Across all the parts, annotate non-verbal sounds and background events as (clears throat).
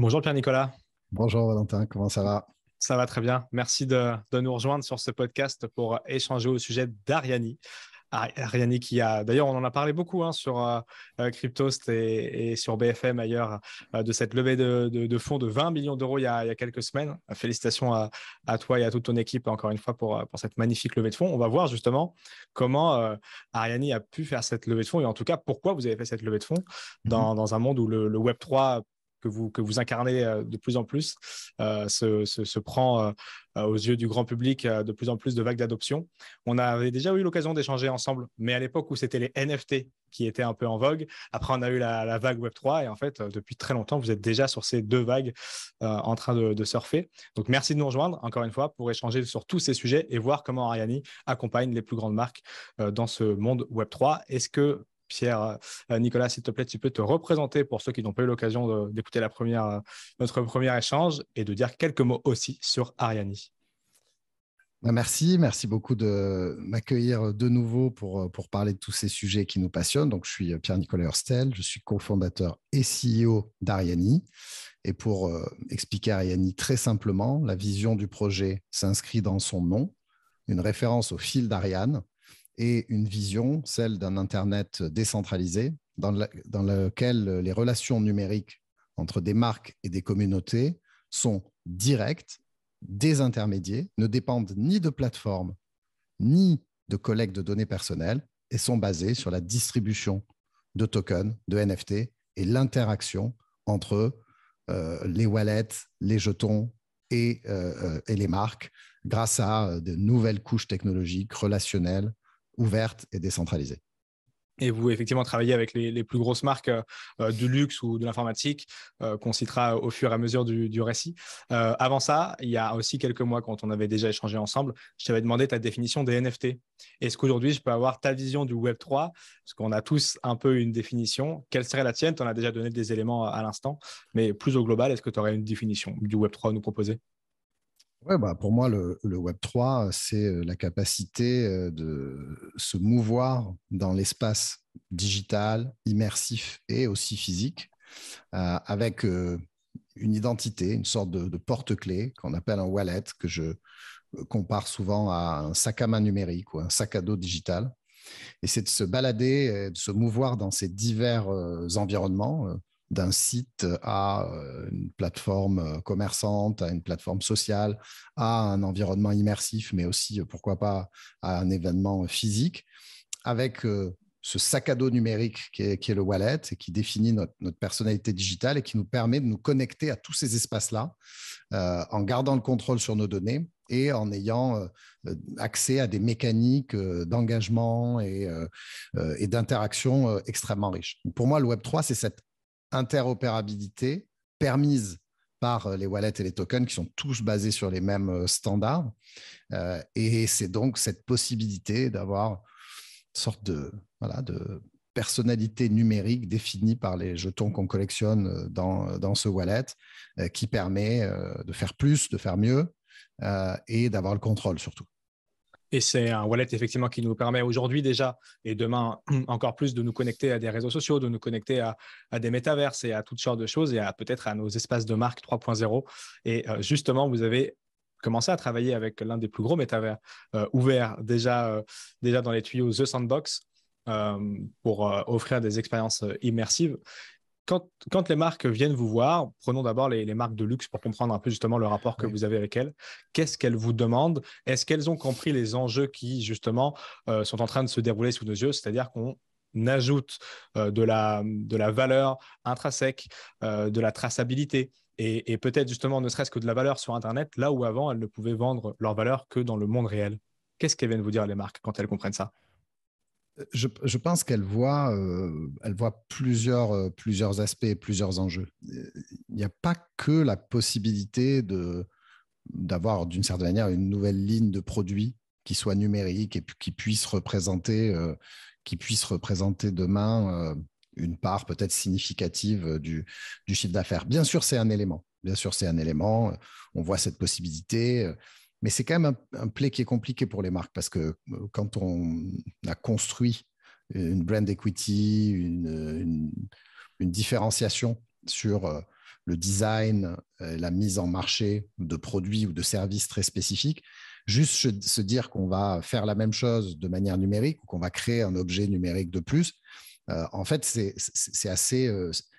Bonjour Pierre-Nicolas. Bonjour Valentin, comment ça va? Ça va très bien. Merci de, nous rejoindre sur ce podcast pour échanger au sujet d'Ariani. Ariani qui a, d'ailleurs, on en a parlé beaucoup hein, sur euh, euh, Cryptost et, sur BFM ailleurs euh, de cette levée de, fonds de 20 millions d'euros il, y a quelques semaines. Félicitations à, toi et à toute ton équipe encore une fois pour, pour cette magnifique levée de fonds. On va voir justement comment Ariani a pu faire cette levée de fonds et en tout cas pourquoi vous avez fait cette levée de fonds dans, mmh un monde où le, le Web 3 que vous, que vous incarnez euh, de plus en plus euh, se, se, prend euh, aux yeux du grand public de plus en plus de vagues d'adoption. On avait déjà eu l'occasion d'échanger ensemble, mais à l'époque où c'était les NFT qui étaient un peu en vogue. Après, on a eu la, vague Web3 et en fait, depuis très longtemps, vous êtes déjà sur ces deux vagues en train de, de, surfer. Donc, merci de nous rejoindre encore une fois pour échanger sur tous ces sujets et voir comment Ariani accompagne les plus grandes marques dans ce monde Web3. Est-ce que Pierre, euh, Nicolas, s'il te plaît, tu peux te représenter pour ceux qui n'ont pas eu l'occasion d'écouter euh, notre premier échange et de dire quelques mots aussi sur Ariani. Bah, merci, merci beaucoup de m'accueillir de nouveau pour, euh, pour parler de tous ces sujets qui nous passionnent. Donc, je suis Pierre-Nicolas Hurstel, je suis cofondateur et CEO d'Ariani. Et pour expliquer Ariani très simplement, la vision du projet s'inscrit dans son nom, une référence au fil d'Ariane, et une vision, celle d'un Internet décentralisé, dans, lequel les relations numériques entre des marques et des communautés sont directes, désintermédiées, ne dépendent ni de plateformes, ni de collecte de données personnelles, et sont basées sur la distribution de tokens, de NFT, et l'interaction entre euh, les wallets, les jetons et, euh, euh, et, les marques grâce à de nouvelles couches technologiques, relationnelles, ouverte et décentralisée. Et vous, effectivement, travaillez avec les, plus grosses marques euh, du luxe ou de l'informatique, euh, qu'on citera au fur et à mesure du, récit. Euh, avant ça, il y a aussi quelques mois, quand on avait déjà échangé ensemble, je t'avais demandé ta définition des NFT. Est-ce qu'aujourd'hui, je peux avoir ta vision du Web 3 Parce qu'on a tous un peu une définition. Quelle serait la tienne? Tu en as déjà donné des éléments à l'instant. Mais plus au global, est-ce que tu aurais une définition du Web 3 à nous proposer? Ouais, bah pour moi, le, Web 3, c'est euh, la capacité euh, de se mouvoir dans l'espace digital, immersif et aussi physique, euh, avec une identité, une sorte de, porte-clé qu'on appelle un wallet, que je compare souvent à un sac à main numérique ou un sac à dos digital. Et c'est de se balader, de se mouvoir dans ces divers environnements d'un site à euh, une plateforme euh, commerçante, à une plateforme sociale, à un environnement immersif, mais aussi, euh, pourquoi pas, à un événement physique, avec ce sac à dos numérique qui est, le wallet et qui définit notre, personnalité digitale et qui nous permet de nous connecter à tous ces espaces-là en gardant le contrôle sur nos données et en ayant accès à des mécaniques d'engagement et, et d'interaction extrêmement riches. Pour moi, le Web3, c'est cette interopérabilité permise par euh, les wallets et les tokens qui sont tous basés sur les mêmes euh, standards. Euh, et c'est donc cette possibilité d'avoir une sorte de, personnalité numérique définie par les jetons qu'on collectionne dans, dans, ce wallet qui permet de faire plus, de faire mieux et d'avoir le contrôle surtout. Et c'est un wallet effectivement qui nous permet aujourd'hui déjà et demain (clears throat) encore plus de nous connecter à des réseaux sociaux, de nous connecter à, des métaverses et à toutes sortes de choses et à peut-être à nos espaces de marque 3.0. Et euh, justement, vous avez commencé à travailler avec l'un des plus gros métavers euh, ouverts déjà, euh, déjà dans les tuyaux The Sandbox pour offrir des expériences immersives quand, les marques viennent vous voir, prenons d'abord les, marques de luxe pour comprendre un peu justement le rapport que vous avez avec elles. Qu'est-ce qu'elles vous demandent? Est-ce qu'elles ont compris les enjeux qui justement euh, sont en train de se dérouler sous nos yeux? C'est-à-dire qu'on ajoute euh, de, la, de la valeur intrinsèque, euh, de la traçabilité et, et peut-être justement ne serait-ce que de la valeur sur Internet, là où avant elles ne pouvaient vendre leur valeur que dans le monde réel. Qu'est-ce qu'elles viennent vous dire les marques quand elles comprennent ça? Je, pense qu'elle voit, euh, elle voit plusieurs, euh, plusieurs aspects, plusieurs enjeux. Il n'y a pas que la possibilité de, d'avoir d'une certaine manière une nouvelle ligne de produits qui soit numérique et qui puisse représenter, euh, qui puisse représenter demain une part peut-être significative du, du chiffre d'affaires. Bien sûr, c'est un élément. Bien sûr, c'est un élément. On voit cette possibilité. Mais c'est quand même un, play qui est compliqué pour les marques parce que euh, quand on a construit une brand equity, une, différenciation sur, euh, le design, la mise en marché de produits ou de services très spécifiques. Juste se dire qu'on va faire la même chose de manière numérique ou qu'on va créer un objet numérique de plus, en fait, c'est assez,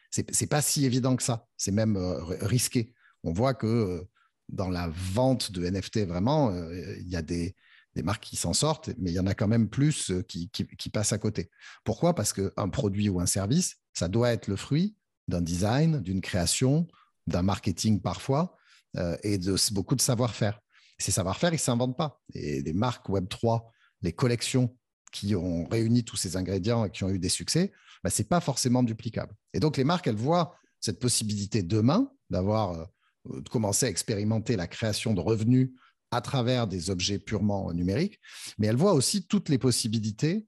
c'est pas si évident que ça. C'est même risqué. On voit que dans la vente de NFT, vraiment, il y a des, des marques qui s'en sortent, mais il y en a quand même plus euh, qui, passent à côté. Pourquoi? Parce qu'un produit ou un service, ça doit être le fruit d'un design, d'une création, d'un marketing parfois, euh, et de beaucoup de savoir-faire. Ces savoir-faire, ils ne s'inventent pas. Et les marques Web3, les collections qui ont réuni tous ces ingrédients et qui ont eu des succès, bah, ce n'est pas forcément duplicable. Et donc, les marques, elles voient cette possibilité demain d'avoir euh, commencé à expérimenter la création de revenus à travers des objets purement numériques, mais elle voit aussi toutes les possibilités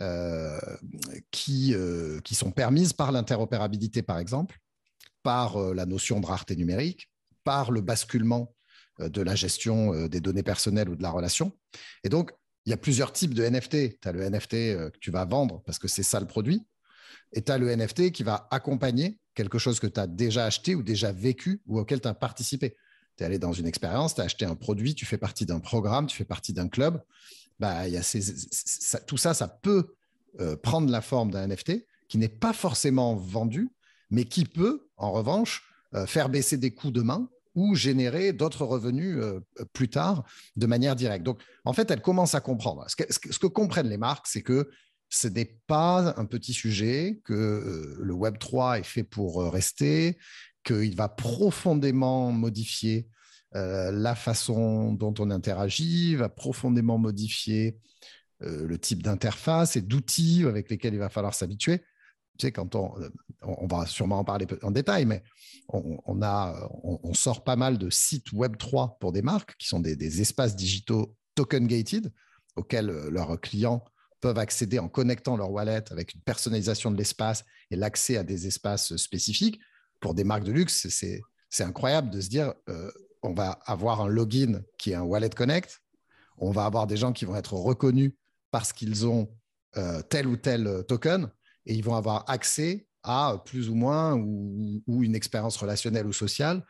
euh, qui, euh, qui sont permises par l'interopérabilité, par exemple, par la notion de rareté numérique, par le basculement de la gestion des données personnelles ou de la relation. Et donc, il y a plusieurs types de NFT. Tu as le NFT que tu vas vendre parce que c'est ça le produit, et tu as le NFT qui va accompagner quelque chose que tu as déjà acheté ou déjà vécu ou auquel tu as participé tu es allé dans une expérience, tu as acheté un produit, tu fais partie d'un programme, tu fais partie d'un club. Bah, y a tout ça, ça peut euh, prendre la forme d'un NFT qui n'est pas forcément vendu, mais qui peut, en revanche, euh, faire baisser des coûts demain ou générer d'autres revenus euh, plus tard de manière directe. Donc, en fait, elle commence à comprendre. Ce que, ce que comprennent les marques, c'est que ce n'est pas un petit sujet, que le Web 3 est fait pour rester, qu'il va profondément modifier euh, la façon dont on interagit, va profondément modifier euh, le type d'interface et d'outils avec lesquels il va falloir s'habituer. Tu sais, quand on, euh, va sûrement en parler en détail, mais on, a, on, sort pas mal de sites Web3 pour des marques qui sont des, des espaces digitaux token gated auxquels leurs clients peuvent accéder en connectant leur wallet avec une personnalisation de l'espace et l'accès à des espaces spécifiques. Pour des marques de luxe, c'est incroyable de se dire euh, on va avoir un login qui est un Wallet Connect, on va avoir des gens qui vont être reconnus parce qu'ils ont euh, tel ou tel token et ils vont avoir accès à plus ou moins ou une expérience relationnelle ou sociale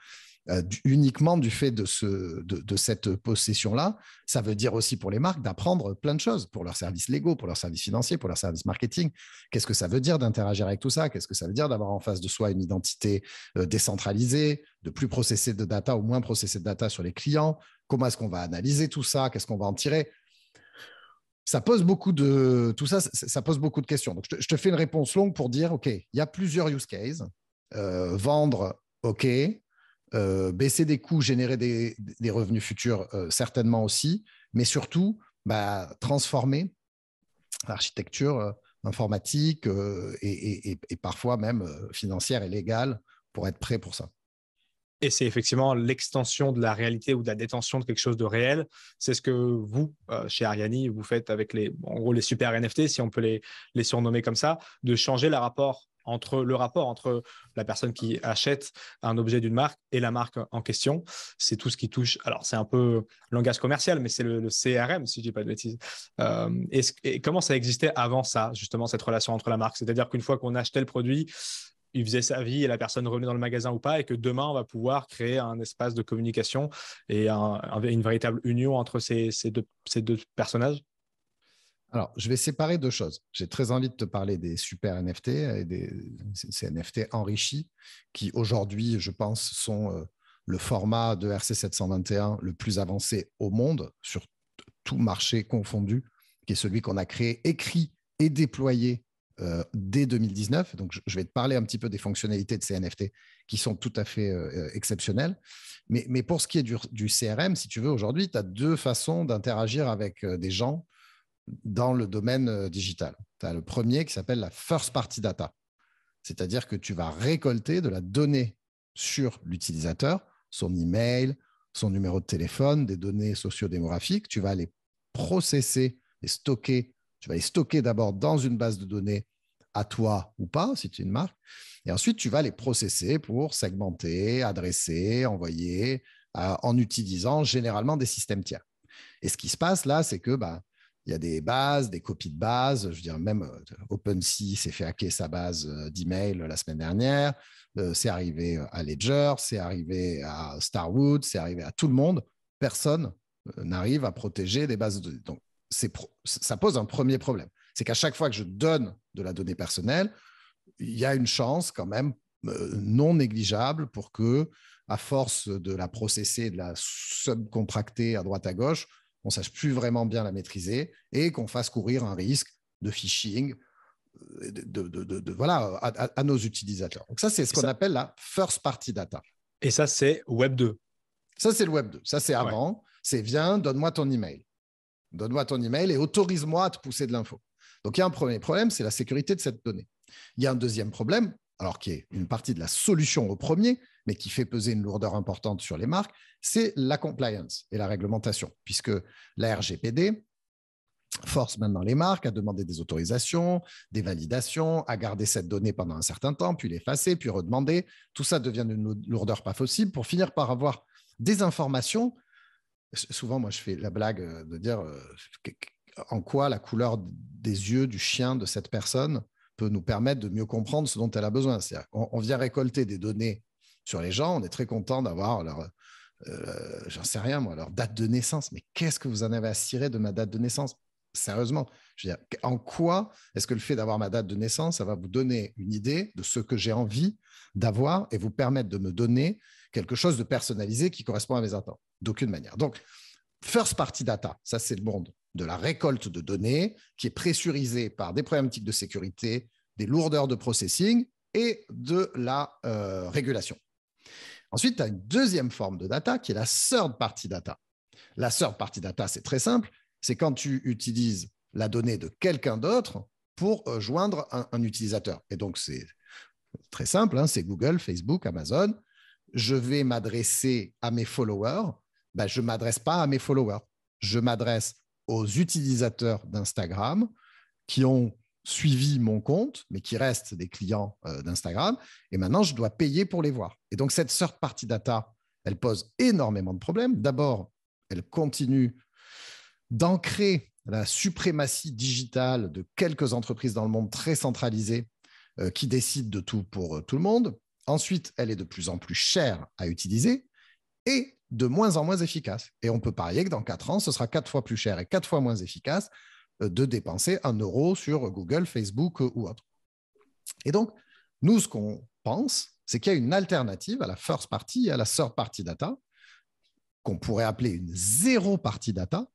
euh, uniquement du fait de, ce, de, cette possession-là. Ça veut dire aussi pour les marques d'apprendre plein de choses pour leurs services légaux, pour leurs services financiers, pour leurs services marketing. Qu'est-ce que ça veut dire d'interagir avec tout ça? Qu'est-ce que ça veut dire d'avoir en face de soi une identité euh, décentralisée, de plus processer de data ou moins processer de data sur les clients? Comment est-ce qu'on va analyser tout ça? Qu'est-ce qu'on va en tirer? Ça pose beaucoup de tout ça, ça pose beaucoup de questions. Donc, je te, fais une réponse longue pour dire, OK, il y a plusieurs use cases. Euh, vendre, OK. Euh, baisser des coûts, générer des, revenus futurs, euh, certainement aussi, mais surtout bah, transformer l'architecture euh, informatique et, parfois même financière et légale pour être prêt pour ça. Et c'est effectivement l'extension de la réalité ou de la détention de quelque chose de réel. C'est ce que vous, chez Ariani, vous faites avec les, en gros, les super NFT, si on peut les, les surnommer comme ça, de changer le rapport entre le rapport entre la personne qui achète un objet d'une marque et la marque en question. C'est tout ce qui touche. Alors, c'est un peu langage commercial, mais c'est le, CRM, si je dis pas de bêtises. Euh, et, comment ça existait avant ça, justement, cette relation entre la marque? C'est-à-dire qu'une fois qu'on achetait le produit, il faisait sa vie et la personne revenait dans le magasin ou pas, et que demain, on va pouvoir créer un espace de communication et une véritable union entre ces, deux, ces deux personnages? Alors, je vais séparer deux choses. J'ai très envie de te parler des super NFT et des ces NFT enrichis qui aujourd'hui, je pense, sont euh, le format de RC721 le plus avancé au monde sur tout marché confondu, qui est celui qu'on a créé, écrit et déployé euh, dès 2019. Donc, je vais te parler un petit peu des fonctionnalités de ces NFT qui sont tout à fait euh, exceptionnelles. Mais, pour ce qui est du CRM, si tu veux, aujourd'hui, tu as deux façons d'interagir avec des gens dans le domaine euh, digital. Tu as le premier qui s'appelle la first party data, c'est-à-dire que tu vas récolter de la donnée sur l'utilisateur, son email, son numéro de téléphone, des données sociodémographiques, tu vas les processer, les stocker, tu vas les stocker d'abord dans une base de données à toi ou pas, si tu es une marque, et ensuite tu vas les processer pour segmenter, adresser, envoyer, euh, en utilisant généralement des systèmes tiers. Et ce qui se passe là, c'est que bah, il y a des bases, des copies de bases. Je veux dire, même euh, OpenSea s'est fait hacker sa base euh, d'email la semaine dernière. Euh, c'est arrivé à Ledger, c'est arrivé à Starwood, c'est arrivé à tout le monde. Personne n'arrive à protéger des bases de données. Donc, ça pose un premier problème. C'est qu'à chaque fois que je donne de la donnée personnelle, il y a une chance quand même non négligeable pour que, à force de la processer, de la subcontracter à droite à gauche, on ne sache plus vraiment bien la maîtriser et qu'on fasse courir un risque de phishing euh, de, voilà, à, nos utilisateurs. Donc ça, c'est ce qu'on appelle la first party data. Et ça, c'est Web 2. Ça, c'est le Web 2. Ça, c'est avant. C'est viens, donne-moi ton email. Donne-moi ton email et autorise-moi à te pousser de l'info. Donc, il y a un premier problème, c'est la sécurité de cette donnée. Il y a un deuxième problème, alors qui est une partie de la solution au premier, mais qui fait peser une lourdeur importante sur les marques, c'est la compliance et la réglementation, puisque la RGPD force maintenant les marques à demander des autorisations, des validations, à garder cette donnée pendant un certain temps, puis l'effacer, puis redemander. Tout ça devient une lourdeur pas possible pour finir par avoir des informations. Souvent, moi, je fais la blague euh, de dire euh, en quoi la couleur des yeux du chien de cette personne peut nous permettre de mieux comprendre ce dont elle a besoin. On, on vient récolter des données sur les gens, on est très content d'avoir leur, euh, j'en sais rien moi, leur date de naissance. Mais qu'est-ce que vous en avez à cirer de ma date de naissance? Sérieusement, je en quoi est-ce que le fait d'avoir ma date de naissance, ça va vous donner une idée de ce que j'ai envie d'avoir et vous permettre de me donner quelque chose de personnalisé qui correspond à mes attentes? D'aucune manière. Donc, first party data, ça c'est le monde de la récolte de données qui est pressurisée par des problématiques de sécurité, des lourdeurs de processing et de la euh, régulation. Ensuite, tu as une deuxième forme de data qui est la third party data. La third party data, c'est très simple, c'est quand tu utilises la donnée de quelqu'un d'autre pour euh, joindre un, utilisateur. Et donc, c'est très simple, hein, c'est Google, Facebook, Amazon. Je vais m'adresser à mes followers. Ben, je ne m'adresse pas à mes followers. Je m'adresse aux utilisateurs d'Instagram qui ont suivi mon compte, mais qui restent des clients euh, d'Instagram. Et maintenant, je dois payer pour les voir. Et donc, cette third party data, elle pose énormément de problèmes. D'abord, elle continue d'ancrer la suprématie digitale de quelques entreprises dans le monde très centralisées euh, qui décident de tout pour euh, tout le monde. Ensuite, elle est de plus en plus chère à utiliser et de moins en moins efficace. Et on peut parier que dans quatre ans, ce sera quatre fois plus cher et quatre fois moins efficace euh, de dépenser un euro sur Google, Facebook euh, ou autre. Et donc, nous, ce qu'on pense, c'est qu'il y a une alternative à la first party et à la third party data, qu'on pourrait appeler une zéro party data,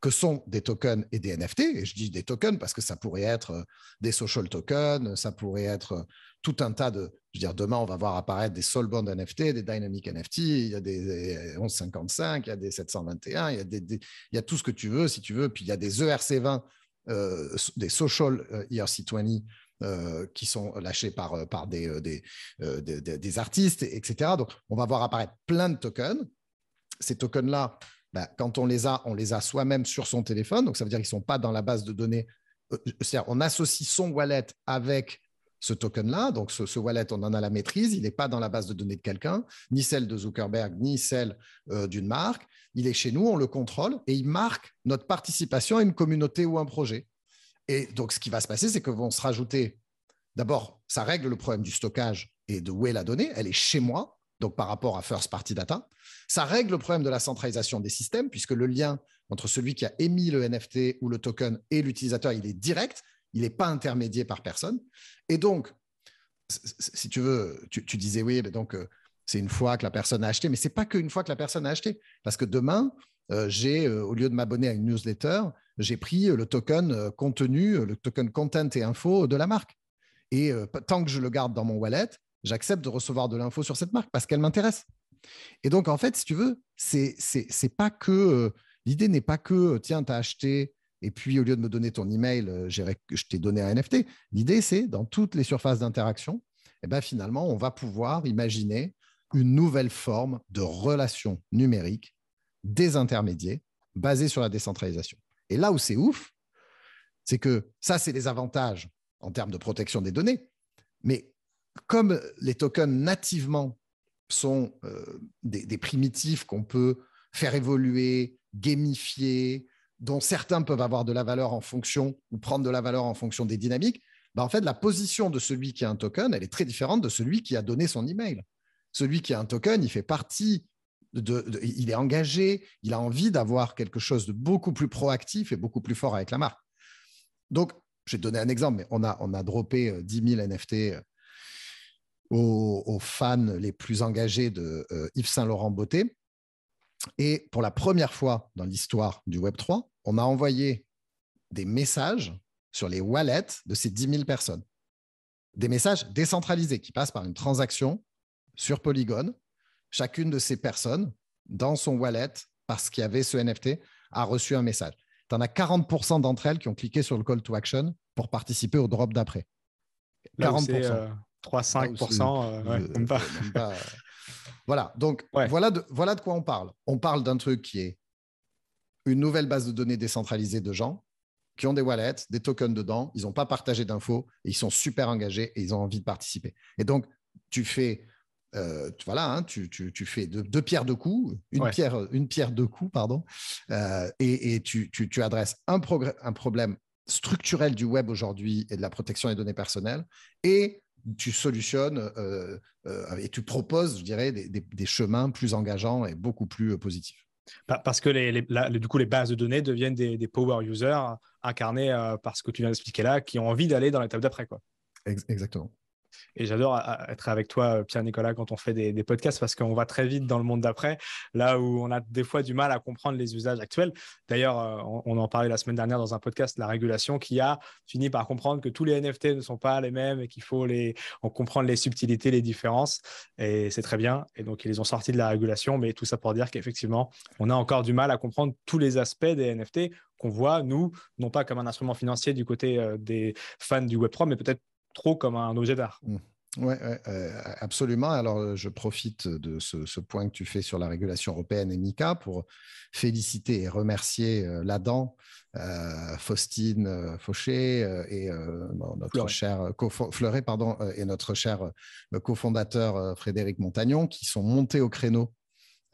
que sont des tokens et des NFT. Et je dis des tokens parce que ça pourrait être euh, des social tokens, ça pourrait être euh, tout un tas de. Je veux dire, demain, on va voir apparaître des Soulbound NFT, des Dynamic NFT, il y a des 1155, il y a des 721, il y a, des, il y a tout ce que tu veux, si tu veux. Puis il y a des ERC20, euh, des Social ERC20 qui sont lâchés par, des, des, des, des, artistes, etc. Donc, on va voir apparaître plein de tokens. Ces tokens-là, bah, quand on les a, on les a soi-même sur son téléphone. Donc, ça veut dire qu'ils ne sont pas dans la base de données. Euh, c'est-à-dire, on associe son wallet avec ce token-là. Donc, ce, wallet, on en a la maîtrise. Il n'est pas dans la base de données de quelqu'un, ni celle de Zuckerberg, ni celle euh, d'une marque. Il est chez nous, on le contrôle et il marque notre participation à une communauté ou un projet. Et donc, ce qui va se passer, c'est que vont se rajouter. D'abord, ça règle le problème du stockage et de où est la donnée. Elle est chez moi donc par rapport à First Party Data. Ça règle le problème de la centralisation des systèmes, puisque le lien entre celui qui a émis le NFT ou le token et l'utilisateur, il est direct, il n'est pas intermédié par personne. Et donc, si tu veux, tu, disais oui, mais donc euh, c'est une fois que la personne a acheté, mais c'est pas qu'une fois que la personne a acheté, parce que demain, euh, j'ai, euh, au lieu de m'abonner à une newsletter, j'ai pris le token contenu, le token content et info de la marque. Et tant que je le garde dans mon wallet, j'accepte de recevoir de l'info sur cette marque parce qu'elle m'intéresse. Et donc, en fait, si tu veux, c'est, pas que. Euh, l'idée n'est pas que, euh, tiens, tu as acheté et puis au lieu de me donner ton email, euh, je t'ai donné un NFT. L'idée, c'est dans toutes les surfaces d'interaction, eh ben, finalement, on va pouvoir imaginer une nouvelle forme de relation numérique des intermédiaires basée sur la décentralisation. Et là où c'est ouf, c'est que ça, c'est les avantages en termes de protection des données. Mais comme les tokens nativement sont euh, des, primitifs qu'on peut faire évoluer, gamifier, dont certains peuvent avoir de la valeur en fonction ou prendre de la valeur en fonction des dynamiques, bah, en fait, la position de celui qui a un token, elle est très différente de celui qui a donné son email. Celui qui a un token, il fait partie il est engagé, il a envie d'avoir quelque chose de beaucoup plus proactif et beaucoup plus fort avec la marque. Donc, te donner un exemple, mais on a, on a droppé 10 000 NFT aux, fans les plus engagés de euh, Yves Saint-Laurent Beauté. Et pour la première fois dans l'histoire du Web3, on a envoyé des messages sur les wallets de ces 10 000 personnes. Des messages décentralisés qui passent par une transaction sur Polygon. Chacune de ces personnes, dans son wallet, parce qu'il y avait ce NFT, a reçu un message. Tu en as 40% d'entre elles qui ont cliqué sur le call to action pour participer au drop d'après. 40%. 3-5%, euh, Voilà, donc voilà, de, voilà de quoi on parle. On parle d'un truc qui est une nouvelle base de données décentralisée de gens qui ont des wallets, des tokens dedans, ils n'ont pas partagé d'infos, ils sont super engagés et ils ont envie de participer. Et donc, tu fais, euh, voilà, hein, tu, tu, fais deux, pierres deux coups, une, pierre, une pierre deux coups, pardon, euh, et, et tu, tu, adresses un, un problème structurel du web aujourd'hui et de la protection des données personnelles et tu solutionnes euh, euh, et tu proposes, je dirais, des, chemins plus engageants et beaucoup plus euh, positifs. Parce que les, du coup, les bases de données deviennent des, power users incarnés par ce que tu viens d'expliquer là, qui ont envie d'aller dans l'étape d'après. Exactement. Et j'adore être avec toi, Pierre-Nicolas, quand on fait des, podcasts parce qu'on va très vite dans le monde d'après, là où on a des fois du mal à comprendre les usages actuels. D'ailleurs, euh, on, en parlait la semaine dernière dans un podcast, la régulation, qui a fini par comprendre que tous les NFT ne sont pas les mêmes et qu'il faut les, comprendre les subtilités, les différences. Et c'est très bien. Et donc, ils les ont sortis de la régulation. Mais tout ça pour dire qu'effectivement, on a encore du mal à comprendre tous les aspects des NFT qu'on voit, nous, non pas comme un instrument financier du côté euh, des fans du Web3, mais peut-être trop comme un objet d'art. Mmh. Oui, euh, absolument. Alors, euh, je profite de ce, point que tu fais sur la régulation européenne et MICA pour féliciter et remercier euh, l'ADAN, Faustine Fauché et notre cher Fleuret, pardon, et notre cher cofondateur Frédéric Montagnon, qui sont montés au créneau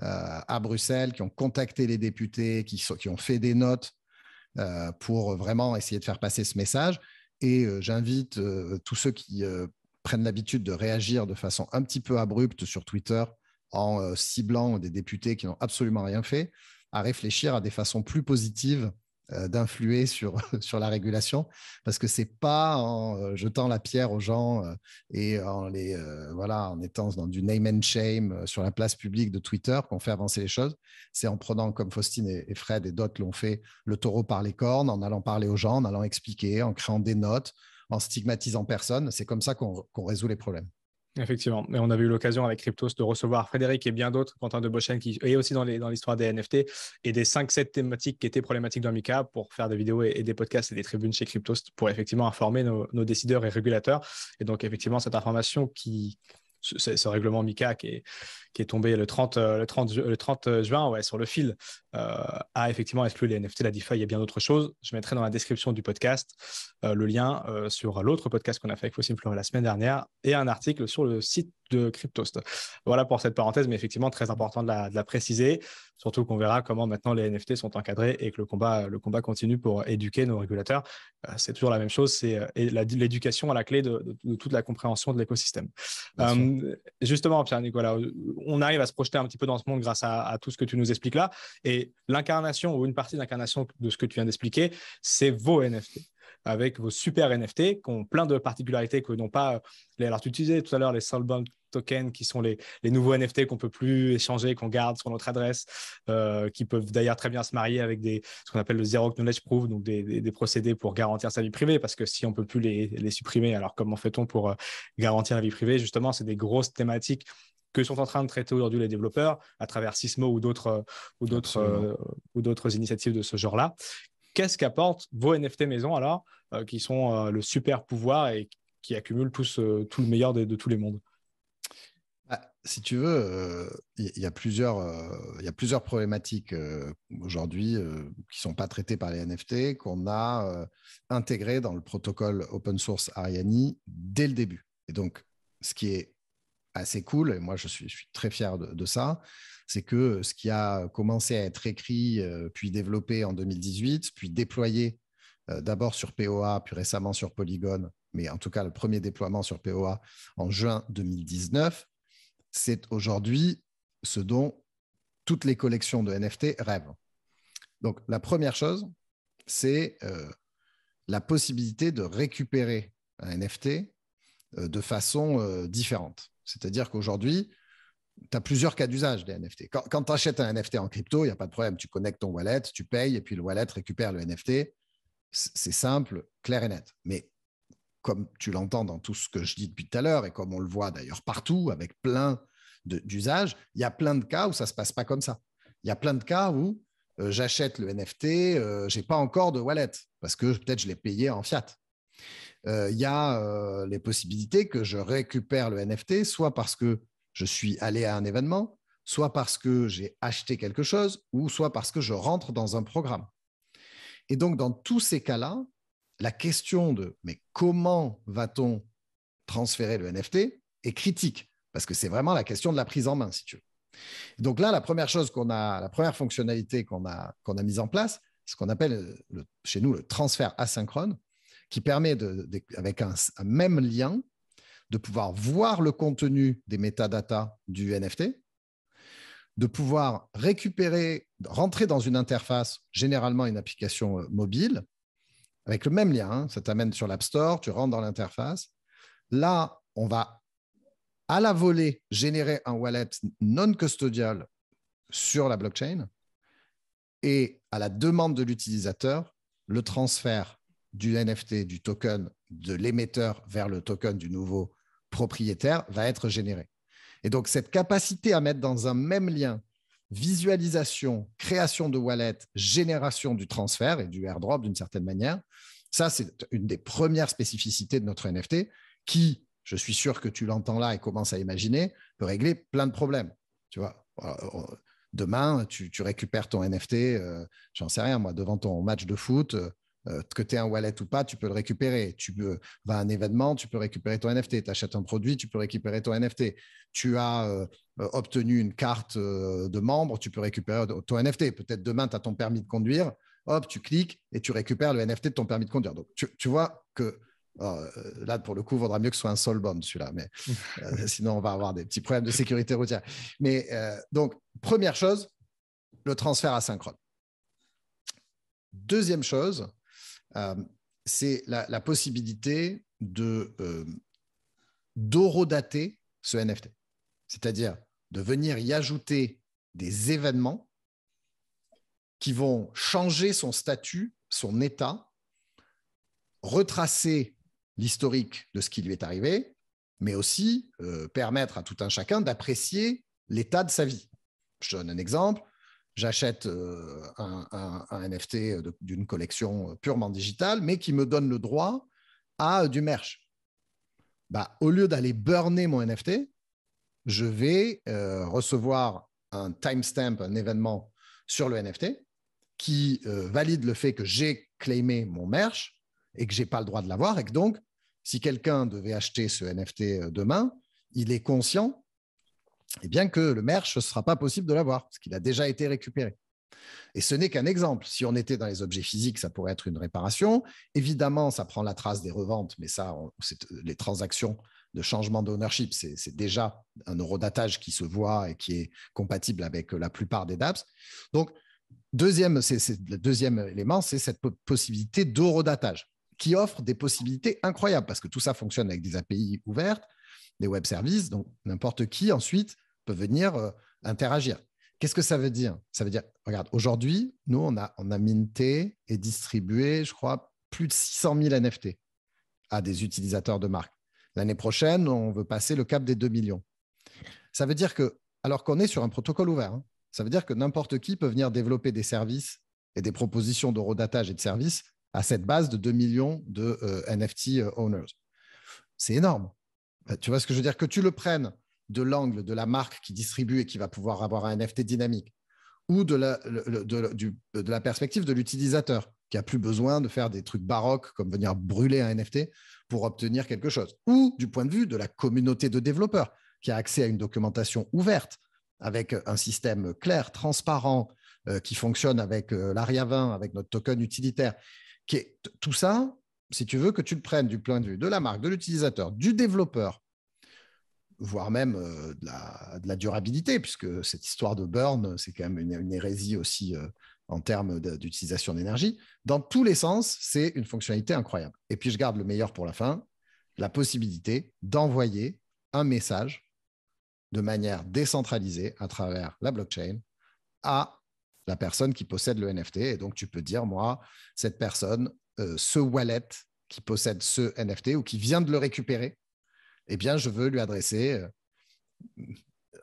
à Bruxelles, qui ont contacté les députés, qui, qui ont fait des notes pour vraiment essayer de faire passer ce message. Et j'invite tous ceux qui prennent l'habitude de réagir de façon un petit peu abrupte sur Twitter en ciblant des députés qui n'ont absolument rien fait, à réfléchir à des façons plus positives euh, d'influer sur, (laughs) sur la régulation parce que c'est pas en euh, jetant la pierre aux gens euh, et en les voilà en étant dans du name and shame sur la place publique de Twitter qu'on fait avancer les choses. C'est en prenant comme Faustine et, Fred et d'autres l'ont fait le taureau par les cornes en allant parler aux gens en allant expliquer en créant des notes en stigmatisant personne. C'est comme ça qu'on résout les problèmes Effectivement, mais on avait eu l'occasion avec Cryptos de recevoir Frédéric et bien d'autres, Quentin de Bochen, qui est aussi dans l'histoire des NFT, et des 5-7 thématiques qui étaient problématiques dans Mika pour faire des vidéos et, des podcasts et des tribunes chez Cryptos pour effectivement informer nos, décideurs et régulateurs. Et donc, effectivement, cette information qui, ce, règlement MICA qui est, qui est tombé le 30, euh, le 30, le 30 juin ouais, sur le fil, euh, a effectivement exclu les NFT, la DeFi et bien d'autres choses. Je mettrai dans la description du podcast euh, le lien sur l'autre podcast qu'on a fait avec Fossil Fleury la semaine dernière et un article sur le site de Cryptost. Voilà pour cette parenthèse, mais effectivement très important de la, de la préciser, surtout qu'on verra comment maintenant les NFT sont encadrés et que le combat, le combat continue pour éduquer nos régulateurs. c'est toujours la même chose, c'est l'éducation à la clé de, de, toute la compréhension de l'écosystème. justement, Pierre-Nicolas, on arrive à se projeter un petit peu dans ce monde grâce à, tout ce que tu nous expliques là. Et l'incarnation ou une partie de l'incarnation de ce que tu viens d'expliquer, c'est vos NFT avec vos super NFT qui ont plein de particularités que n'ont pas. Les, alors, tu utilisais tout à l'heure les soulbound tokens qui sont les, nouveaux NFT qu'on peut plus échanger, qu'on garde sur notre adresse, euh, qui peuvent d'ailleurs très bien se marier avec des, ce qu'on appelle le Zero Knowledge Proof, donc des, procédés pour garantir sa vie privée, parce que si on peut plus les, supprimer, alors comment fait-on pour euh, garantir la vie privée? Justement, c'est des grosses thématiques que sont en train de traiter aujourd'hui les développeurs à travers Sismo ou d'autres euh, ou d'autres euh, ou d'autres initiatives de ce genre-là. Qu'est-ce qu'apportent vos NFT maison alors, euh, qui sont le super pouvoir et qui accumulent tous, tout le meilleur de, tous les mondes? Bah, si tu veux, il y, a plusieurs, il y a plusieurs problématiques aujourd'hui qui sont pas traitées par les NFT, qu'on a intégrées dans le protocole open source Ariani dès le début. Et donc, ce qui est assez cool, et moi je suis, très fier de, ça, c'est que ce qui a commencé à être écrit, euh, puis développé en 2018, puis déployé euh, d'abord sur POA, puis récemment sur Polygon, mais en tout cas le premier déploiement sur POA en juin 2019, c'est aujourd'hui ce dont toutes les collections de NFT rêvent. Donc la première chose, c'est euh, la possibilité de récupérer un NFT de façon différente. C'est-à-dire qu'aujourd'hui, tu as plusieurs cas d'usage des NFT. Quand, tu achètes un NFT en crypto, il n'y a pas de problème. Tu connectes ton wallet, tu payes, et puis le wallet récupère le NFT. C'est simple, clair et net. Mais comme tu l'entends dans tout ce que je dis depuis tout à l'heure, et comme on le voit d'ailleurs partout, avec plein d'usages, il y a plein de cas où ça ne se passe pas comme ça. Il y a plein de cas où euh, j'achète le NFT, euh, je n'ai pas encore de wallet, parce que peut-être je l'ai payé en fiat. Euh, il y a les possibilités que je récupère le NFT, soit parce que je suis allé à un événement, soit parce que j'ai acheté quelque chose, ou soit parce que je rentre dans un programme. Et donc, dans tous ces cas-là, la question de mais comment va-t-on transférer le NFT est critique, parce que c'est vraiment la question de la prise en main, si tu veux. Donc là, la première chose qu'on a, la première fonctionnalité qu'on a, qu'on a mise en place, ce qu'on appelle chez nous le transfert asynchrone, qui permet, avec un, même lien, de pouvoir voir le contenu des métadatas du NFT, de pouvoir récupérer, rentrer dans une interface, généralement une application euh, mobile, avec le même lien. Hein. ça t'amène sur l'App Store, tu rentres dans l'interface. Là, on va à la volée générer un wallet non custodial sur la blockchain et à la demande de l'utilisateur, le transfert du NFT, du token de l'émetteur vers le token du nouveau propriétaire va être généré. Et donc, cette capacité à mettre dans un même lien visualisation, création de wallet, génération du transfert et du airdrop d'une certaine manière, ça, c'est une des premières spécificités de notre NFT qui, je suis sûr que tu l'entends là et commences à imaginer, peut régler plein de problèmes. Tu vois, demain, tu, récupères ton NFT, euh, j'en sais rien, moi, devant ton match de foot, euh, euh, que tu aies un wallet ou pas, tu peux le récupérer. Tu peux, vas à un événement, tu peux récupérer ton NFT. Tu achètes un produit, tu peux récupérer ton NFT. Tu as euh, euh, obtenu une carte de membre, tu peux récupérer ton NFT. Peut-être demain, tu as ton permis de conduire. Hop, tu cliques et tu récupères le NFT de ton permis de conduire. Donc, tu, vois que là, pour le coup, il vaudra mieux que ce soit un sol bond, celui-là. Mais (laughs) sinon, on va avoir des petits problèmes de sécurité routière. Mais donc, première chose, le transfert asynchrone. Deuxième chose, c'est la, possibilité de euh, d'horodater ce NFT. C'est-à-dire de venir y ajouter des événements qui vont changer son statut, son état, retracer l'historique de ce qui lui est arrivé, mais aussi euh, permettre à tout un chacun d'apprécier l'état de sa vie. Je donne un exemple j'achète euh, un, NFT d'une collection purement digitale, mais qui me donne le droit à du merch. Bah, au lieu d'aller burner mon NFT, je vais euh, recevoir un timestamp, un événement sur le NFT qui euh, valide le fait que j'ai claimé mon merch et que je n'ai pas le droit de l'avoir. Et donc, si quelqu'un devait acheter ce NFT demain, il est conscient et bien que le merch, ne sera pas possible de l'avoir, parce qu'il a déjà été récupéré. Et ce n'est qu'un exemple. Si on était dans les objets physiques, ça pourrait être une réparation. Évidemment, ça prend la trace des reventes, mais ça, c'est les transactions de changement d'ownership, c'est déjà un eurodatage qui se voit et qui est compatible avec la plupart des dApps. Donc, deuxième, le deuxième élément, c'est cette possibilité d'eurodatage qui offre des possibilités incroyables parce que tout ça fonctionne avec des API ouvertes, des web services, donc n'importe qui ensuite peut venir euh, interagir. Qu'est-ce que ça veut dire? Ça veut dire, regarde, aujourd'hui, nous, on a, on minté et distribué, je crois, plus de 600 000 NFT à des utilisateurs de marque. L'année prochaine, on veut passer le cap des 2 millions. Ça veut dire que, alors qu'on est sur un protocole ouvert, hein, ça veut dire que n'importe qui peut venir développer des services et des propositions d'eurodatage et de services à cette base de 2 millions de euh, NFT euh, owners. C'est énorme. Tu vois ce que je veux dire? Que tu le prennes de l'angle de la marque qui distribue et qui va pouvoir avoir un NFT dynamique, ou de la, de, la perspective de l'utilisateur qui a plus besoin de faire des trucs baroques comme venir brûler un NFT pour obtenir quelque chose, ou du point de vue de la communauté de développeurs qui a accès à une documentation ouverte, avec un système clair, transparent, euh, qui fonctionne avec euh, l'ARIA 20, avec notre token utilitaire, tout ça, si tu veux que tu le prennes du point de vue de la marque, de l'utilisateur, du développeur, voire même euh, de, la, durabilité, puisque cette histoire de burn, c'est quand même une, hérésie aussi en termes d'utilisation d'énergie. Dans tous les sens, c'est une fonctionnalité incroyable. Et puis, je garde le meilleur pour la fin, la possibilité d'envoyer un message de manière décentralisée à travers la blockchain à la personne qui possède le NFT. Et donc, tu peux dire, moi, cette personne, euh, ce wallet qui possède ce NFT ou qui vient de le récupérer, eh bien, je veux lui adresser euh,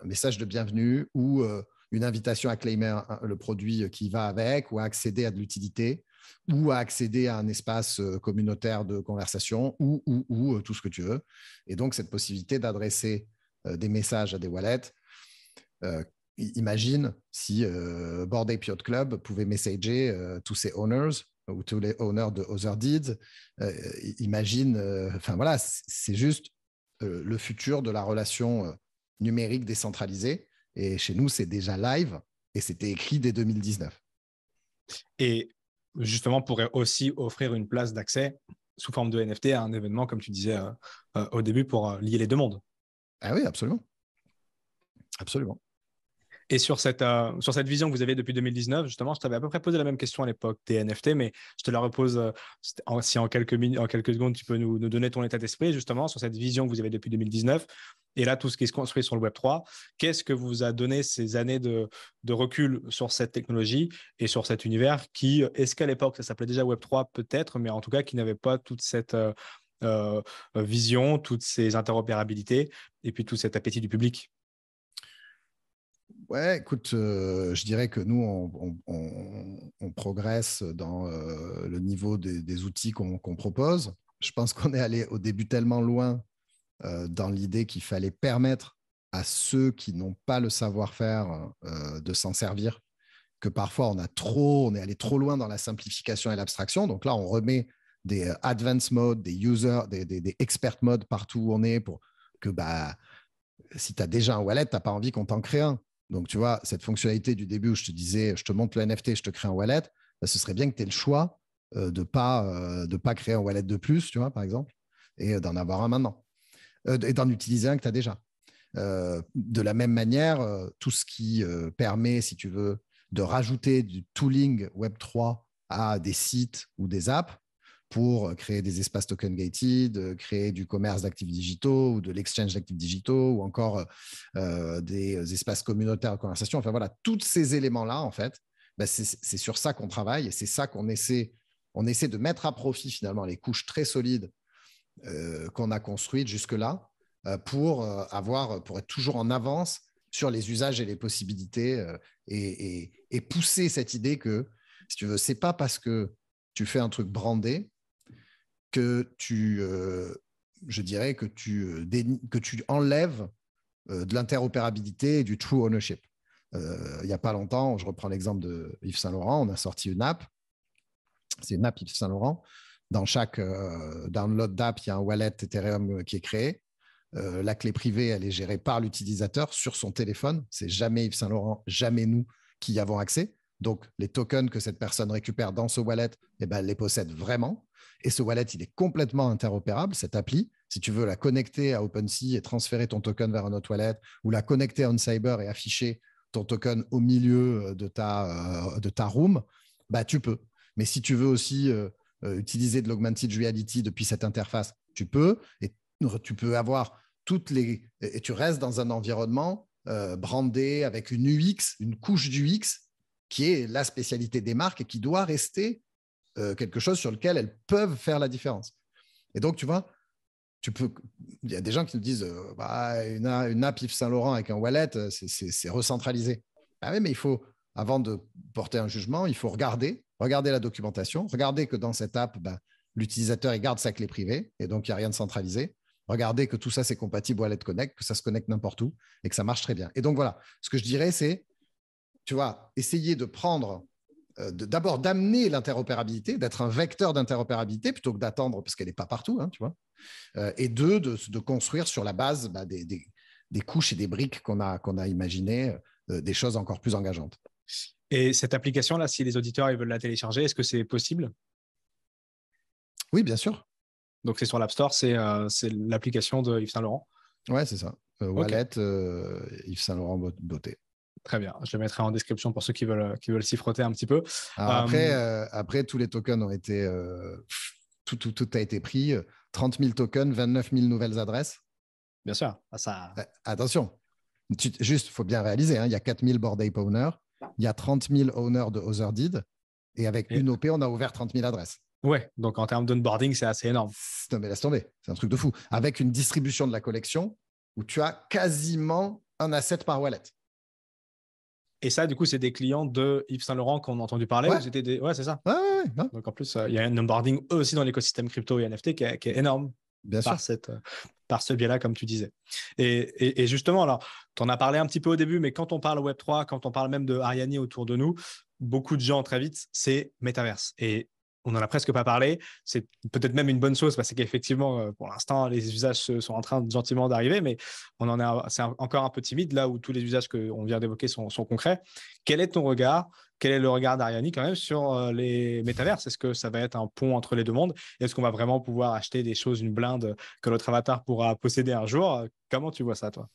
un message de bienvenue ou euh, une invitation à claimer le produit qui va avec ou à accéder à de l'utilité ou à accéder à un espace communautaire de conversation ou, ou, ou tout ce que tu veux. Et donc, cette possibilité d'adresser des messages à des wallets imagine si Board Ape Yacht Club pouvait messager tous ses owners ou tous les owners de Other Deeds. Euh, imagine, enfin voilà, c'est juste le futur de la relation numérique décentralisée. Et chez nous, c'est déjà live et c'était écrit dès 2019. Et justement, pourrait aussi offrir une place d'accès sous forme de NFT à un événement, comme tu disais au début, pour lier les deux mondes. Ah oui, absolument. Absolument. Et sur cette, euh, sur cette vision que vous avez depuis 2019, justement, je t'avais à peu près posé la même question à l'époque des NFT, mais je te la repose euh, si en quelques, en quelques secondes, tu peux nous, nous donner ton état d'esprit, justement, sur cette vision que vous avez depuis 2019. Et là, tout ce qui se construit sur le Web 3, qu'est-ce que vous a donné ces années de, de, recul sur cette technologie et sur cet univers qui, est-ce qu'à l'époque, ça s'appelait déjà Web 3 peut-être, mais en tout cas qui n'avait pas toute cette euh, vision, toutes ces interopérabilités et puis tout cet appétit du public? Ouais, écoute, euh, je dirais que nous, on, progresse dans euh, le niveau des, outils qu'on propose. Je pense qu'on est allé au début tellement loin euh, dans l'idée qu'il fallait permettre à ceux qui n'ont pas le savoir-faire de s'en servir, que parfois on a trop, on est allé trop loin dans la simplification et l'abstraction. Donc là, on remet des advanced modes, des user, des, expert modes partout où on est pour que bah, si tu as déjà un wallet, tu n'as pas envie qu'on t'en crée un. Donc, tu vois, cette fonctionnalité du début où je te disais, je te montre le NFT, je te crée un wallet, bah, ce serait bien que tu aies le choix euh, de ne pas, euh, de pas créer un wallet de plus, tu vois, par exemple, et d'en avoir un maintenant, euh, et d'en utiliser un que tu as déjà. de la même manière, tout ce qui permet, si tu veux, de rajouter du tooling Web3 à des sites ou des apps, pour créer des espaces token gated, créer du commerce d'actifs digitaux ou de l'exchange d'actifs digitaux ou encore euh, des espaces communautaires de conversation. Enfin voilà, tous ces éléments-là, en fait, bah, c'est sur ça qu'on travaille et c'est ça qu'on essaie, on essaie de mettre à profit finalement les couches très solides euh, qu'on a construites jusque-là euh, pour avoir, pour être toujours en avance sur les usages et les possibilités et, et, pousser cette idée que, si tu veux, c'est pas parce que tu fais un truc brandé que tu, euh, je dirais, que tu, euh, que tu enlèves euh, de l'interopérabilité et du true ownership. il n'y a pas longtemps, je reprends l'exemple de Yves Saint Laurent, on a sorti une app. C'est une app Yves Saint Laurent. Dans chaque download d'app, il y a un wallet Ethereum qui est créé. la clé privée, elle est gérée par l'utilisateur sur son téléphone. C'est jamais Yves Saint Laurent, jamais nous qui y avons accès. Donc, les tokens que cette personne récupère dans ce wallet, eh ben, elle les possède vraiment. Et ce wallet, il est complètement interopérable, cette appli. Si tu veux la connecter à OpenSea et transférer ton token vers un autre wallet, ou la connecter à OnCyber et afficher ton token au milieu euh, de ta, euh, de ta room, bah, tu peux. Mais si tu veux aussi euh, utiliser de l'augmented reality depuis cette interface, tu peux. Et tu peux avoir toutes les. Et tu restes dans un environnement brandé avec une UX, une couche d'UX qui est la spécialité des marques et qui doit rester euh, quelque chose sur lequel elles peuvent faire la différence. Et donc, tu vois, tu peux. Il y a des gens qui nous disent euh, bah, une, une, app Yves Saint-Laurent avec un wallet, euh, c'est recentralisé. Ah mais il faut, avant de porter un jugement, il faut regarder, regarder la documentation, regarder que dans cette app, bah, l'utilisateur garde sa clé privée et donc il n'y a rien de centralisé. Regardez que tout ça, c'est compatible Wallet Connect, que ça se connecte n'importe où et que ça marche très bien. Et donc voilà, ce que je dirais, c'est, tu vois, essayer de prendre d'abord d'amener l'interopérabilité, d'être un vecteur d'interopérabilité plutôt que d'attendre, parce qu'elle n'est pas partout, hein, tu vois. Euh, et deux, de, construire sur la base bah, des, des couches et des briques qu'on a, qu'on a imaginées, des choses encore plus engageantes. Et cette application-là, si les auditeurs ils veulent la télécharger, est-ce que c'est possible? Oui, bien sûr. Donc c'est sur l'App Store, c'est l'application de Yves Saint Laurent? Ouais, c'est ça. Wallet, Yves Saint Laurent Beauté. Très bien. Je le mettrai en description pour ceux qui veulent, qui veulent s'y frotter un petit peu. après, euh, après, tous les tokens ont été. Euh, tout, tout, tout, a été pris. 30 000 tokens, 29 000 nouvelles adresses. Bien sûr. Ah, ça... Euh, attention. juste, il faut bien réaliser hein, il y a 4 000 board ape owners. Il y a 30 000 owners de Otherdeed. Et avec une OP, on a ouvert 30 000 adresses. Ouais, donc en termes d'onboarding, c'est assez énorme. Non, mais laisse tomber. C'est un truc de fou. Avec une distribution de la collection où tu as quasiment un asset par wallet. Et ça, du coup, c'est des clients de Yves Saint Laurent qu'on a entendu parler. Ouais, des... ouais c'est ça. Ouais, ouais, Donc en plus, euh, il y a un onboarding aussi dans l'écosystème crypto et NFT qui est, énorme. Bien par sûr. Cette, euh, par ce biais-là, comme tu disais. Et, et, justement, alors, tu en as parlé un petit peu au début, mais quand on parle Web3, quand on parle même de Ariani autour de nous, beaucoup de gens, très vite, c'est Metaverse. Et on n'en a presque pas parlé. C'est peut-être même une bonne chose parce qu'effectivement, euh, pour l'instant, les usages sont en train gentiment d'arriver, mais on en est, c'est encore un peu timide là où tous les usages qu'on vient d'évoquer sont, concrets. Quel est ton regard? Quel est le regard d'Ariani quand même sur euh, les métaverses Est-ce que ça va être un pont entre les deux mondes? Est-ce qu'on va vraiment pouvoir acheter des choses, une blinde que notre avatar pourra posséder un jour? Comment tu vois ça, toi?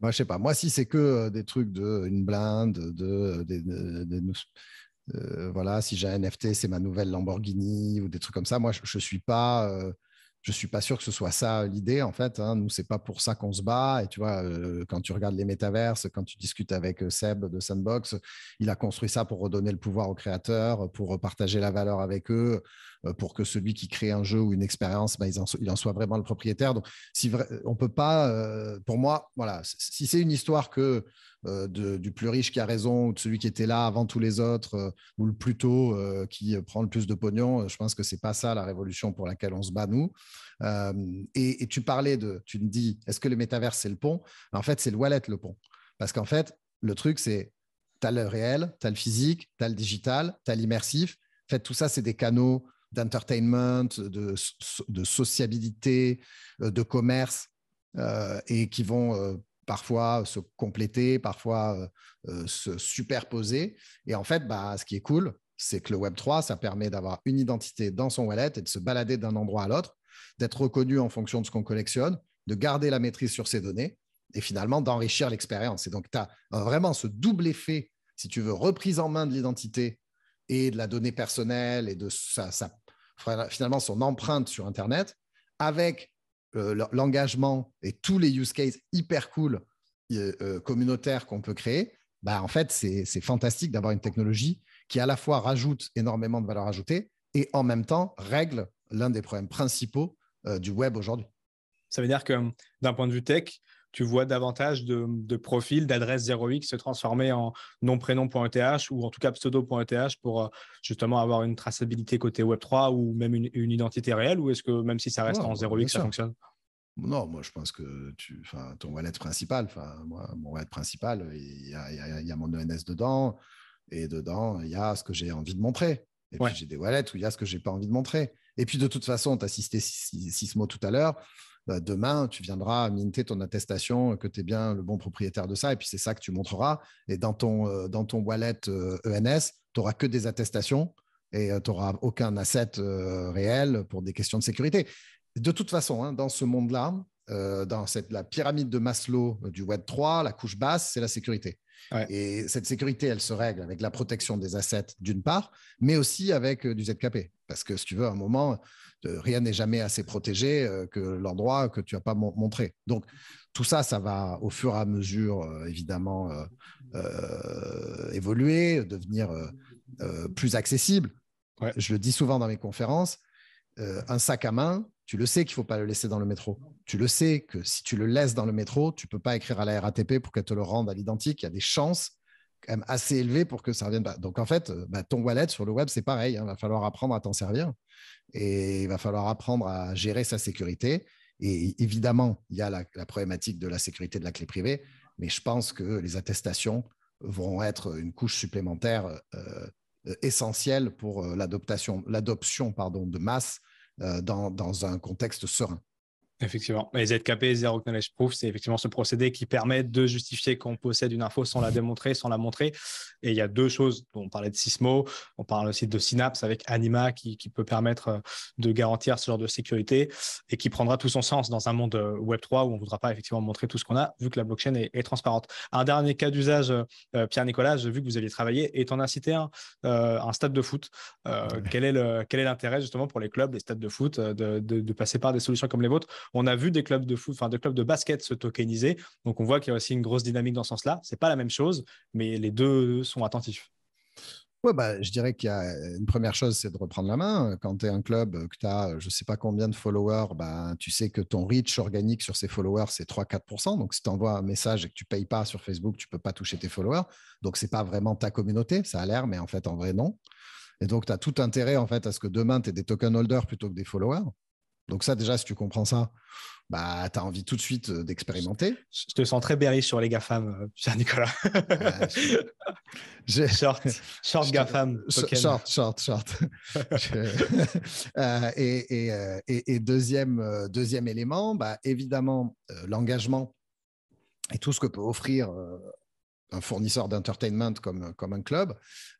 Moi, je sais pas. Moi, si c'est que euh, des trucs de une blinde, de, euh, voilà, si j'ai un NFT, c'est ma nouvelle Lamborghini ou des trucs comme ça. Moi, je ne suis pas. Euh, je suis pas sûr que ce soit ça l'idée en fait. Hein. Nous, c'est pas pour ça qu'on se bat. Et tu vois, euh, quand tu regardes les métaverses, quand tu discutes avec Seb de Sandbox, il a construit ça pour redonner le pouvoir aux créateurs, pour partager la valeur avec eux, pour que celui qui crée un jeu ou une expérience, bah, il, en, soit vraiment le propriétaire. Donc, si on peut pas, pour moi, voilà, si c'est une histoire que euh, du plus riche qui a raison ou de celui qui était là avant tous les autres euh, ou le plus tôt euh, qui prend le plus de pognon. Je pense que c'est pas ça la révolution pour laquelle on se bat nous. Et, tu parlais de, tu me dis, est-ce que le métavers c'est le pont? En fait, c'est le wallet le pont. Parce qu'en fait, le truc c'est, tu as le réel, tu as le physique, tu as le digital, tu as l'immersif. En fait, tout ça, c'est des canaux d'entertainment, de, sociabilité, de commerce, et qui vont parfois se compléter, parfois euh, euh, se superposer. Et en fait, bah, ce qui est cool, c'est que le Web3, ça permet d'avoir une identité dans son wallet et de se balader d'un endroit à l'autre, d'être reconnu en fonction de ce qu'on collectionne, de garder la maîtrise sur ses données et finalement d'enrichir l'expérience. Et donc, tu as vraiment ce double effet, si tu veux, reprise en main de l'identité et de la donnée personnelle et de sa, finalement son empreinte sur Internet, avec euh, l'engagement et tous les use cases hyper cool euh, euh, communautaires qu'on peut créer, bah, en fait, c'est fantastique d'avoir une technologie qui à la fois rajoute énormément de valeur ajoutée et en même temps règle l'un des problèmes principaux du web aujourd'hui. Ça veut dire que d'un point de vue tech, tu vois davantage de, profils, d'adresses 0x se transformer en nom-prénom.eth ou en tout cas pseudo.eth pour euh, justement avoir une traçabilité côté Web3 ou même une, identité réelle Ou est-ce que même si ça reste en 0x, ça fonctionne? Non, moi je pense que tu, ton wallet principal, moi, mon wallet principal, il y, a, il y, a, mon ENS dedans, et dedans, il y a ce que j'ai envie de montrer. Et puis j'ai des wallets où il y a ce que j'ai pas envie de montrer. Et puis de toute façon, tu as cité mots tout à l'heure. Bah, demain, tu viendras minter ton attestation que tu es bien le bon propriétaire de ça, et puis c'est ça que tu montreras. Et dans ton, euh, dans ton wallet ENS, euh, e tu n'auras que des attestations et euh, tu n'auras aucun asset réel pour des questions de sécurité. De toute façon, hein, dans ce monde-là, dans cette, la pyramide de Maslow du Web 3, la couche basse, c'est la sécurité. Et cette sécurité, elle se règle avec la protection des assets d'une part, mais aussi avec du ZKP. Parce que si tu veux, à un moment, rien n'est jamais assez protégé euh, que l'endroit que tu n'as pas montré. Donc, tout ça, ça va au fur et à mesure, euh, évidemment, euh, évoluer, devenir plus accessible. Je le dis souvent dans mes conférences, un sac à main, tu le sais qu'il ne faut pas le laisser dans le métro. Tu le sais que si tu le laisses dans le métro, tu ne peux pas écrire à la RATP pour qu'elle te le rende à l'identique. Il y a des chances même assez élevées pour que ça revienne. Donc, en fait, bah, ton wallet sur le web, c'est pareil. Il hein. va falloir apprendre à t'en servir et il va falloir apprendre à gérer sa sécurité. Et évidemment, il y a la, problématique de la sécurité de la clé privée, mais je pense que les attestations vont être une couche supplémentaire euh, euh, essentielle pour euh, l'adoption, de masse dans, dans, un contexte serein. Effectivement. Les ZKP, Zero Knowledge Proof, c'est effectivement ce procédé qui permet de justifier qu'on possède une info sans la démontrer, sans la montrer. Et il y a deux choses. On parlait de Sismo, on parle aussi de Synapse avec Anima qui, peut permettre euh, de garantir ce genre de sécurité et qui prendra tout son sens dans un monde euh, Web3 où on ne voudra pas effectivement montrer tout ce qu'on a vu que la blockchain est, transparente. Un dernier cas d'usage, euh, Pierre-Nicolas, j'ai vu que vous aviez travaillé et tu en as cité un, un stade de foot. Quel est l'intérêt justement pour les clubs, les stades de foot, de, de passer par des solutions comme les vôtres on a vu des clubs de foot, enfin des clubs de basket se tokeniser. Donc on voit qu'il y a aussi une grosse dynamique dans ce sens-là. C'est pas la même chose, mais les deux sont attentifs. Ouais, bah, je dirais qu'il y a une première chose, c'est de reprendre la main. Quand tu es un club, que tu as je ne sais pas combien de followers, bah, tu sais que ton reach organique sur ces followers, c'est 3-4%. Donc, si tu envoies un message et que tu ne payes pas sur Facebook, tu ne peux pas toucher tes followers. Donc, ce n'est pas vraiment ta communauté. Ça a l'air, mais en fait, en vrai, non. Et donc, tu as tout intérêt en fait, à ce que demain, tu aies des token holders plutôt que des followers. Donc ça, déjà, si tu comprends ça, bah, tu as envie tout de suite euh, d'expérimenter. Je te sens très berry sur les GAFAM, Pierre-Nicolas. Short, short GAFAM. Short, short, short. (laughs) (laughs) Euh, et, euh, et, et, deuxième, deuxième élément, bah, évidemment, l'engagement et tout ce que peut offrir un fournisseur d'entertainment comme, comme un club,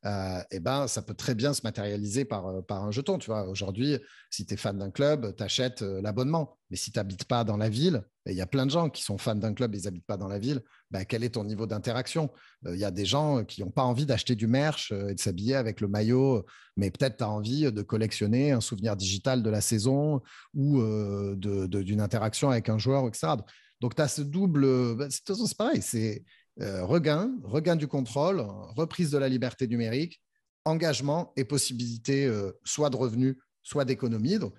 euh, eh ben, ça peut très bien se matérialiser par, euh, par un jeton. Tu vois, aujourd'hui, si tu es fan d'un club, tu achètes euh, l'abonnement. Mais si tu n'habites pas dans la ville, il y a plein de gens qui sont fans d'un club et ils n'habitent pas dans la ville, ben, quel est ton niveau d'interaction? Il y a des gens qui n'ont pas envie d'acheter du merch et de s'habiller avec le maillot, mais peut-être tu as envie de collectionner un souvenir digital de la saison ou d'une interaction avec un joueur, etc. Donc, tu as ce double. Ben, c'est pareil, c'est euh, regain, regain du contrôle, reprise de la liberté numérique, engagement et possibilité euh, soit de revenus, soit d'économie. Donc,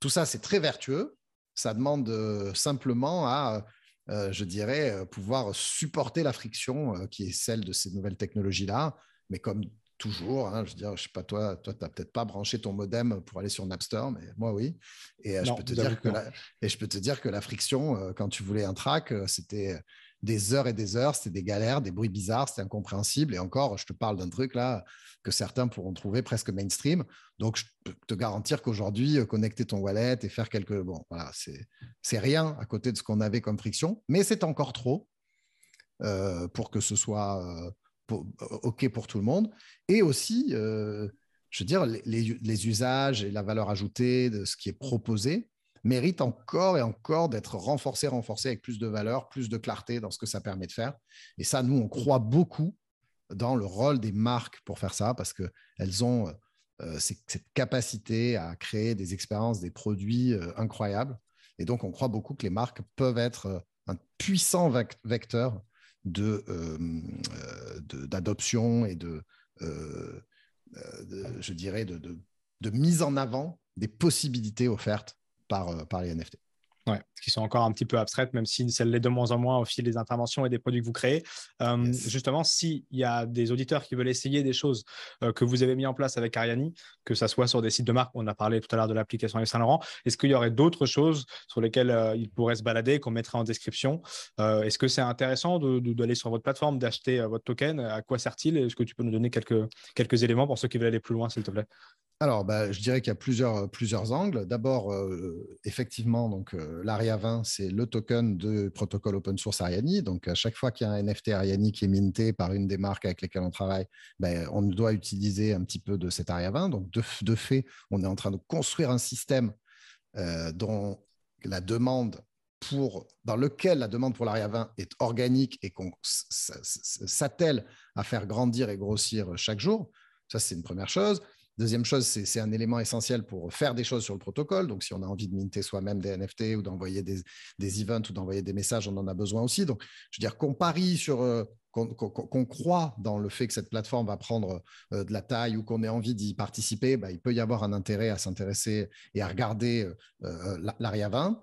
tout ça, c'est très vertueux. Ça demande euh, simplement à, je dirais, pouvoir supporter la friction qui est celle de ces nouvelles technologies-là. Mais comme toujours. Hein, je veux dire, je sais pas, toi, toi, tu n'as peut-être pas branché ton modem pour aller sur Napster, mais moi, oui. Et, je, peux te dire que la, et je peux te dire que la friction, quand tu voulais un track, c'était des heures et des heures, c'était des galères, des bruits bizarres, c'était incompréhensible. Et encore, je te parle d'un truc là que certains pourront trouver presque mainstream. Donc, je peux te garantir qu'aujourd'hui, euh, connecter ton wallet et faire quelques. Bon, voilà, c'est rien à côté de ce qu'on avait comme friction, mais c'est encore trop euh, pour que ce soit euh, OK pour tout le monde. Et aussi, je veux dire, les, usages et la valeur ajoutée de ce qui est proposé mérite encore et encore d'être renforcé, renforcé avec plus de valeur, plus de clarté dans ce que ça permet de faire. Et ça, nous, on croit beaucoup dans le rôle des marques pour faire ça parce qu'elles ont euh, cette capacité à créer des expériences, des produits euh, incroyables. Et donc, on croit beaucoup que les marques peuvent être euh, un puissant vecteur d'adoption et de, je dirais, de, de mise en avant des possibilités offertes par, euh, par les NFT. Ouais, qui sont encore un petit peu abstraites, même si celles l'est de moins en moins au fil des interventions et des produits que vous créez. Euh, justement, s'il y a des auditeurs qui veulent essayer des choses euh, que vous avez mis en place avec Ariani, que ce soit sur des sites de marque, on a parlé tout à l'heure de l'application Saint-Laurent, est-ce qu'il y aurait d'autres choses sur lesquelles ils pourraient se balader, qu'on mettrait en description? Est-ce que c'est intéressant d'aller sur votre plateforme, d'acheter votre token? À quoi sert-il? Est-ce que tu peux nous donner quelques, quelques éléments pour ceux qui veulent aller plus loin, s'il te plaît? Alors, bah, je dirais qu'il y a plusieurs, plusieurs angles. D'abord, euh, effectivement, donc euh, l'ARIA 20, c'est le token de protocole open source Ariani. Donc, à chaque fois qu'il y a un NFT Ariani qui est minté par une des marques avec lesquelles on travaille, ben, on doit utiliser un petit peu de cet ARIA 20. Donc, de, fait, on est en train de construire un système euh, dans lequel la demande pour l'ARIA 20 est organique et qu'on s'attelle à faire grandir et grossir chaque jour. Ça, c'est une première chose. Deuxième chose, c'est un élément essentiel pour faire des choses sur le protocole. Donc, si on a envie de minter soi-même des NFT ou d'envoyer des, events ou d'envoyer des messages, on en a besoin aussi. Donc, je veux dire qu'on parie sur, euh, qu'on croit dans le fait que cette plateforme va prendre euh, de la taille ou qu'on ait envie d'y participer, bah, il peut y avoir un intérêt à s'intéresser et à regarder euh, l'ARIA 20.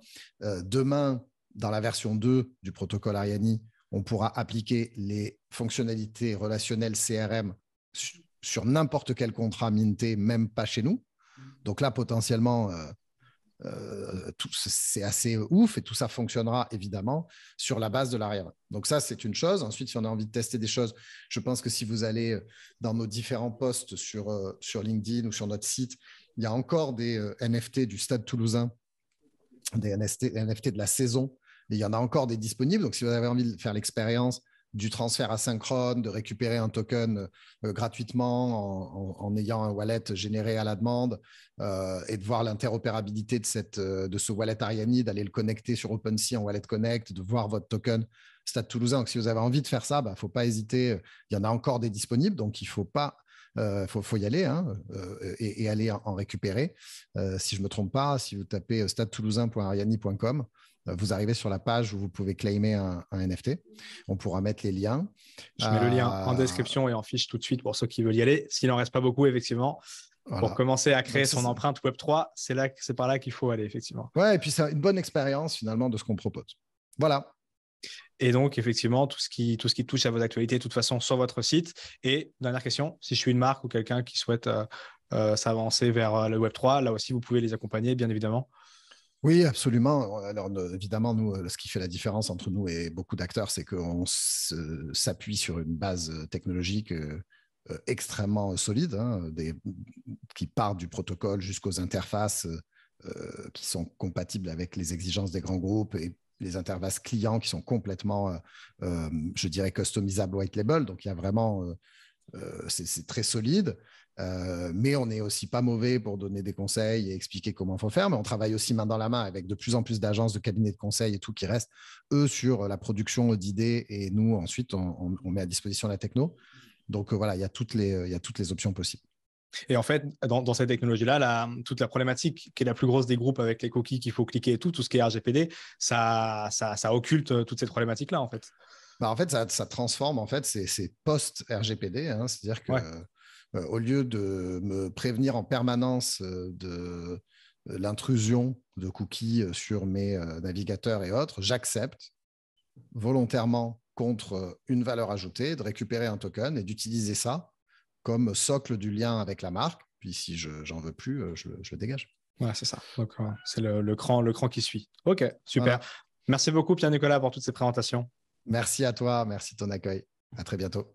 demain, dans la version 2 du protocole Ariani, on pourra appliquer les fonctionnalités relationnelles CRM sur n'importe quel contrat minté, même pas chez nous. Donc là, potentiellement, euh, euh, c'est assez ouf et tout ça fonctionnera évidemment sur la base de l'arrière. Donc ça, c'est une chose. Ensuite, si on a envie de tester des choses, je pense que si vous allez euh, dans nos différents posts sur, sur LinkedIn ou sur notre site, il y a encore des NFT du Stade toulousain des NFT, de la saison. il y en a encore des disponibles. Donc, si vous avez envie de faire l'expérience du transfert asynchrone, de récupérer un token euh, gratuitement en, ayant un wallet généré à la demande euh, et de voir l'interopérabilité euh, de ce wallet Ariani, d'aller le connecter sur OpenSea en Wallet Connect, de voir votre token Stade Toulousain. Donc, si vous avez envie de faire ça, il bah, ne faut pas hésiter. Il y en a encore des disponibles, donc il ne faut pas faut, y aller hein, et, aller en, récupérer. si je me trompe pas, si vous tapez stadetoulousain.ariani.com, vous arrivez sur la page où vous pouvez claimer un, NFT. On pourra mettre les liens. Je mets le lien en euh, description et en fiche tout de suite pour ceux qui veulent y aller. S'il n'en reste pas beaucoup, effectivement, pour commencer à créer son empreinte Web3, c'est là, c'est par là qu'il faut aller, effectivement. Ouais, et puis c'est une bonne expérience finalement de ce qu'on propose. Voilà. Et donc, effectivement, tout ce, qui, tout ce qui touche à vos actualités, de toute façon, sur votre site. Et dernière question, si je suis une marque ou quelqu'un qui souhaite euh, euh, s'avancer vers le Web3, là aussi, vous pouvez les accompagner, bien évidemment. Oui, absolument. Alors, évidemment, nous, euh, ce qui fait la différence entre nous et beaucoup d'acteurs, c'est qu'on s'appuie sur une base euh, technologique euh, extrêmement solide, hein, qui part du protocole jusqu'aux interfaces qui sont compatibles avec les exigences des grands groupes et les interfaces clients qui sont complètement, je dirais, customisables white label. Donc, il y a vraiment, c'est très solide. Euh, mais on n'est aussi pas mauvais pour donner des conseils et expliquer comment il faut faire. Mais on travaille aussi main dans la main avec de plus en plus d'agences, de cabinets de conseil et tout qui restent, eux, sur la production d'idées. Et nous, ensuite, on, met à disposition la techno. Donc euh, voilà, il y, a toutes les, options possibles. Et en fait, dans, cette technologie-là, toute la problématique qui est la plus grosse des groupes avec les cookies qu'il faut cliquer et tout, tout ce qui est RGPD, ça, ça, ça occulte euh, toute cette problématique-là, en fait. Bah en fait, ça, ça, transforme en fait c'est post-RGPD, hein, c'est-à-dire que euh, au lieu de me prévenir en permanence euh, de euh, l'intrusion de cookies sur mes navigateurs et autres, j'accepte volontairement contre une valeur ajoutée de récupérer un token et d'utiliser ça comme socle du lien avec la marque. Puis si je n'en veux plus, je, le dégage. Ouais, c'est ça. c'est le, cran, le cran qui suit. OK, super. Merci beaucoup, Pierre-Nicolas, pour toutes ces présentations. Merci à toi. Merci de ton accueil. À très bientôt.